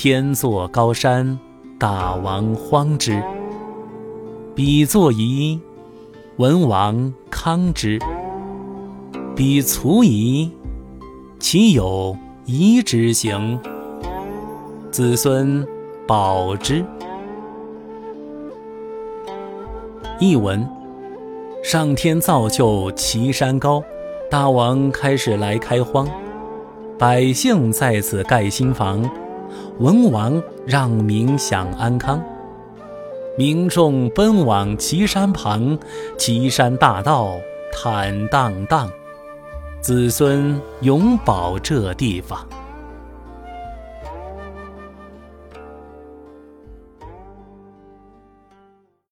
天作高山，大王荒之；彼作夷，文王康之。彼卒夷，其有夷之行？子孙保之。译文：上天造就岐山高，大王开始来开荒，百姓在此盖新房，文王让民享安康。民众奔往岐山旁，岐山大道坦荡荡，子孙永保这地方。